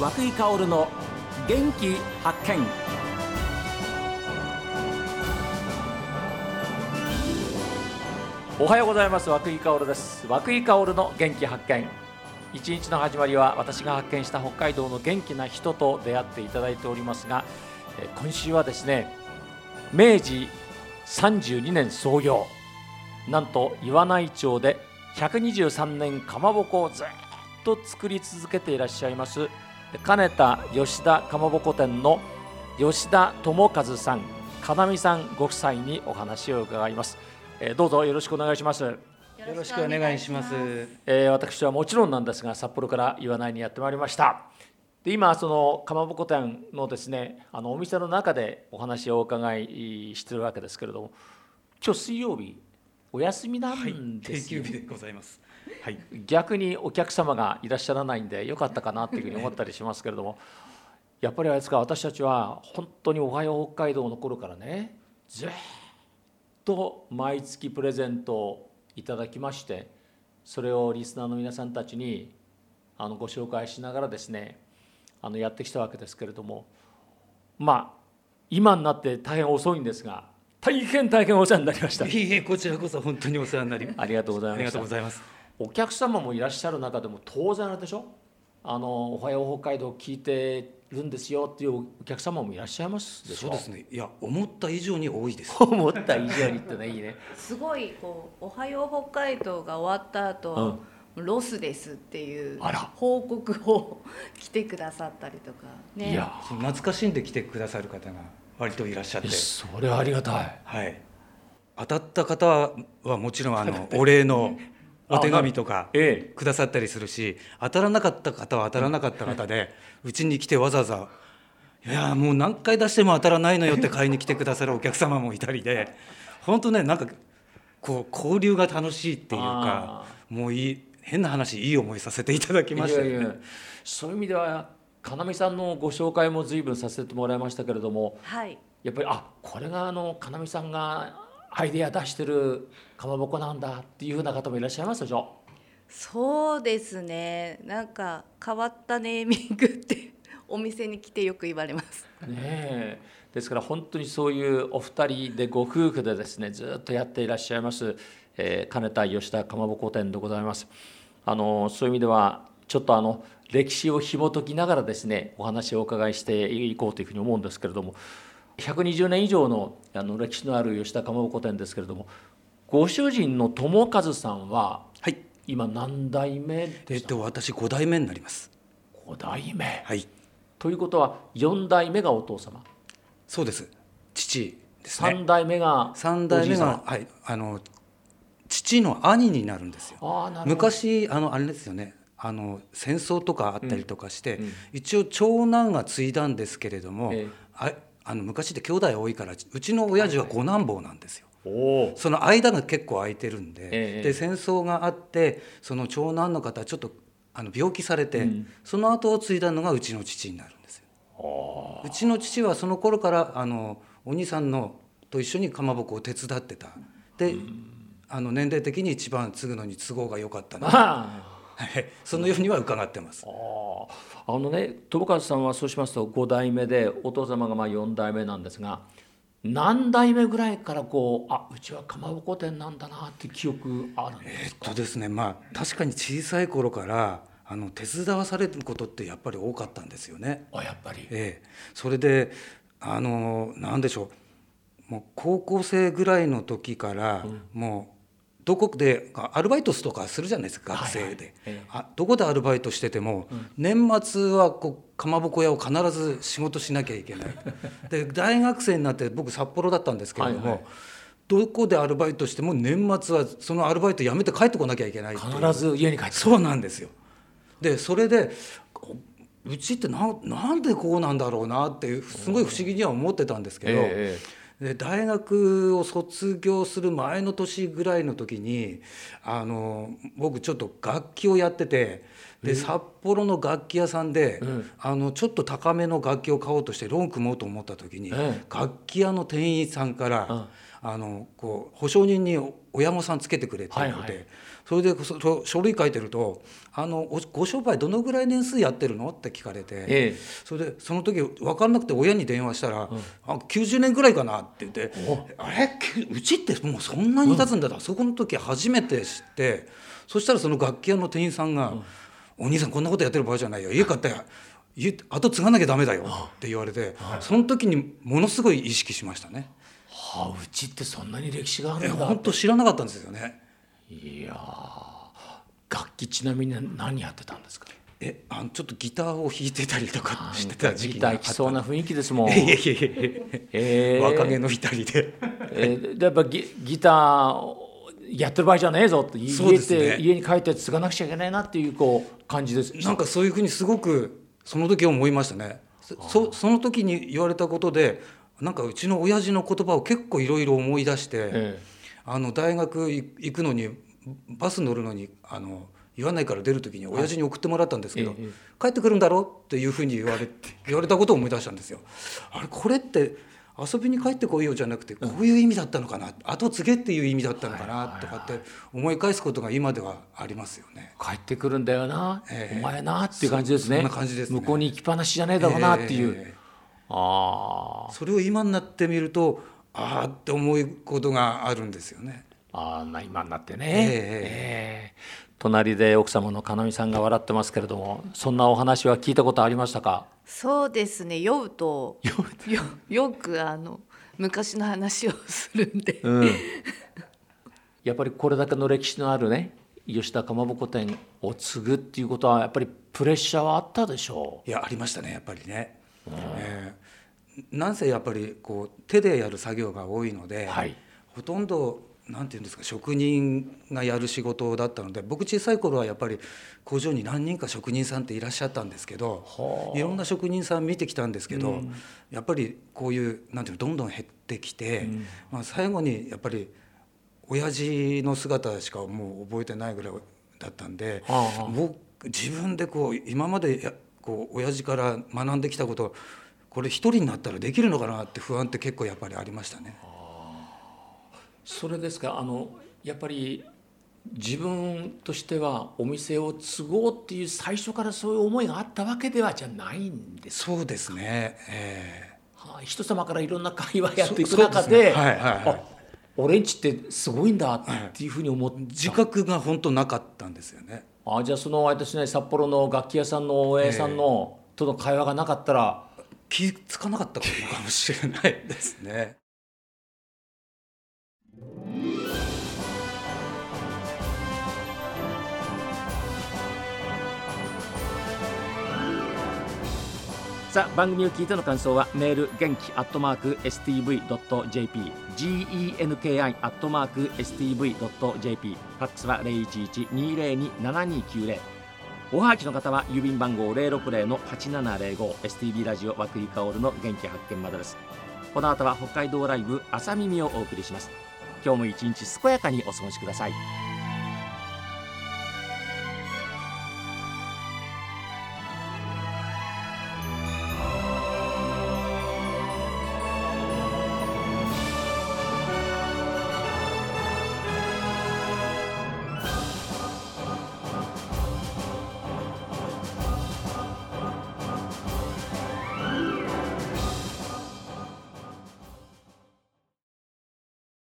和久井薫の元気発見。おはようございます。和久井薫です。和久井薫の元気発見。一日の始まりは私が発見した北海道の元気な人と出会っていただいておりますが今週はですね明治32年創業。なんと岩内町で123年かまぼこをずっと作り続けていらっしゃいます金田吉田かまぼこ店の吉田智和さん金美さんご夫妻にお話を伺います、えーどうぞよろしくお願いします、よろしくお願いします。えー私はもちろんなんですが札幌から岩内にやってまいりましたで今そのかまぼこ店のですねあのお店の中でお話をお伺いしてるわけですけれども今日水曜日お休みなはいん、定ですよ、休日でございます。はい。逆にお客様がいらっしゃらないんでよかったかなっていうふうに思ったりしますけれどもやっぱりあれですか私たちは本当に「おはよう北海道」の頃からねずっと毎月プレゼントをいただきましてそれをリスナーの皆さんたちにあのご紹介しながらですねあのやってきたわけですけれどもまあ今になって大変遅いんですが大変大変お世話になりましたいいえ、こちらこそ本当にお世話になり。ありがとうございありがましたとうございます。お客様もいらっしゃる中でも当然あれでしょ？あのおはよう北海道聞いてるんですよっていうお客様もいらっしゃいますでしょ？そうですね。いや、思った以上に多いです。思った以上にってねいいね。すごいこう「おはよう北海道」が終わった後、ロスですっていう報告を来てくださったりとか。ね。いや。懐かしんで来てくださる方が割といらっしゃって。それはありがたい。はい。当たった方はもちろんあのお礼のお手紙とかええ。くださったりするし、当たらなかった方は当たらなかった方で、うちに来てわざわざ。いやもう何回出しても当たらないのよって買いに来てくださるお客様もいたりで本当ねなんかこう交流が楽しいっていうかもういい変な話いい思いさせていただきましたいやいやそういう意味では金美さんのご紹介も随分させてもらいましたけれどもはいやっぱりあこれがあの金美さんがアイデア出してるかまぼこなんだっていうふうな方もいらっしゃいますでしょ？そうですね。なんか変わったネーミングってお店に来てよく言われます。ねえ。ですから本当にそういうお二人でご夫婦でですねずっとやっていらっしゃいます、えー金田吉田かまぼこ店でございます。あのそういう意味ではちょっとあの歴史を紐解きながらですねお話をお伺いしていこうというふうに思うんですけれども120年以上のあの歴史のある吉田かまぼこ店ですけれどもご主人の友和さんははい。今何代目えでした？っと私5代目になります。5代目？はい。ということは4代目がお父様？そうです。父ですね。3代目が三代目がはい。あの父の兄になるんですよ。ああなるほど。昔あのあれですよね。あの戦争とかあったりとかして、うん。うん。一応長男が継いだんですけれども、ええ。ああの昔って兄弟多いからうちの親父は五男坊なんですよ。その間が結構空いてるんで,、ええで戦争があってその長男の方ちょっとあの病気されて、うん。その後を継いだのがうちの父になるんですよ。うちの父はその頃からあのお兄さんのと一緒にかまぼこを手伝ってた。で、あの年齢的に一番継ぐのに都合が良かったな、あはい、そのようには伺ってます。あのね友和さんはそうしますと5代目でお父様がまあ4代目なんですが何代目ぐらいからこうあうちはかまぼこ店なんだなって記憶あるんでえっすか、とですねまあ確かに小さい頃からあの手伝わされることってやっぱり多かったんですよね。あやっぱり。ええ、それであのなんでしょう。もう高校生ぐらいの時から、もうどこでアルバイトとかするじゃないですか学生で、はい。はいええ。あどこでアルバイトしてても、年末はこうかまぼこ屋を必ず仕事しなきゃいけない。で大学生になって僕札幌だったんですけれども、はいはい。どこでアルバイトしても年末はそのアルバイト辞めて帰ってこなきゃいけない必ず家に帰ってそうなんですよ。でそれでこうちってななんでこうなんだろうなってすごい不思議には思ってたんですけど、えで大学を卒業する前の年ぐらいの時にあの僕ちょっと楽器をやっててで札幌の楽器屋さんで、あのちょっと高めの楽器を買おうとしてローン組もうと思った時に、ええ。楽器屋の店員さんから、あのこう保証人に親御さんつけてくれって言われて、はいはいそれで書類書いてるとあのおご商売どのぐらい年数やってるのって聞かれて、ええ。それでその時分かんなくて親に電話したら「あ90年ぐらいかな」って言って「あれ？きうちってもうそんなに経つんだ」と、そこの時初めて知ってそしたらその楽器屋の店員さんが「お兄さんこんなことやってる場合じゃないよ。家買ったよ。家後継がなきゃダメだよ」って言われてその時にものすごい意識しましたね。はあうちってそんなに歴史があえるんだ本当知らなかったんですよね。いやー楽器ちなみに何やってたんですか？えあのちょっとギターを弾いてたりとかしてた時期ギター来そうな雰囲気ですもん。えー。若気の至りで。えーでやっぱギギターやってる場合じゃねえぞって家そうですね。って家に帰って継がなくちゃいけないなっていうこう感じです。なんかそういうふうにすごくその時思いましたね。そその時に言われたことでなんかうちの親父の言葉を結構いろいろ思い出して、えあの大学行くのにバス乗るのにあの言わないから出る時に親父に送ってもらったんですけど、ええ帰ってくるんだろ？っていうふうに言われ言われたことを思い出したんですよ。あれこれって遊びに帰ってこいよじゃなくてこういう意味だったのかな、後継げっていう意味だったのかな？とかって思い返すことが今ではありますよね。帰ってくるんだよな、ええ。お前なっていう感じですね。そそんな感じですね。向こうに行きっぱなしじゃねえだろうなっていう、ええ。あー。それを今になってみるとああって思うことがあるんですよね。あーな今になってね、ええええ。隣で奥様のかなみさんが笑ってますけれどもそんなお話は聞いたことありましたか？そうですね。酔うとよよくあの昔の話をするんで、うん、やっぱりこれだけの歴史のあるね吉田かまぼこ店を継ぐっていうことはやっぱりプレッシャーはあったでしょいやありましたねやっぱりね。えーなんせやっぱりこう手でやる作業が多いので、はい。ほとんどなんていうんですか職人がやる仕事だったので僕小さい頃はやっぱり工場に何人か職人さんっていらっしゃったんですけどはあいろんな職人さん見てきたんですけど、うん。やっぱりこういうなんていうのどんどん減ってきて、まあ、最後にやっぱり親父の姿しかもう覚えてないぐらいだったんで、僕自分でこう今までやこう親父から学んできたことこれ一人になったらできるのかなって不安って結構やっぱりありましたね。それですかあのやっぱり自分としてはお店を継ごうっていう最初からそういう思いがあったわけではじゃないんですそうですね、えはい人様からいろんな会話やっていく中でね。はいはいはい。あ俺んちってすごいんだっていうふうに思って、ー自覚が本当なかったんですよね。あじゃあその私ね札幌の楽器屋さんの大江さんの、との会話がなかったら気づかなかったことかもしれないですね。さあ番組を聞いての感想はメール元気アットマーク STV.jp genki アットマーク STV.jp ファックスは011-202-7290おはがきの方は郵便番号060-8705 STB ラジオ和久井薫の元気発見までです。この後は北海道ライブ朝耳をお送りします。今日も一日健やかにお過ごしください。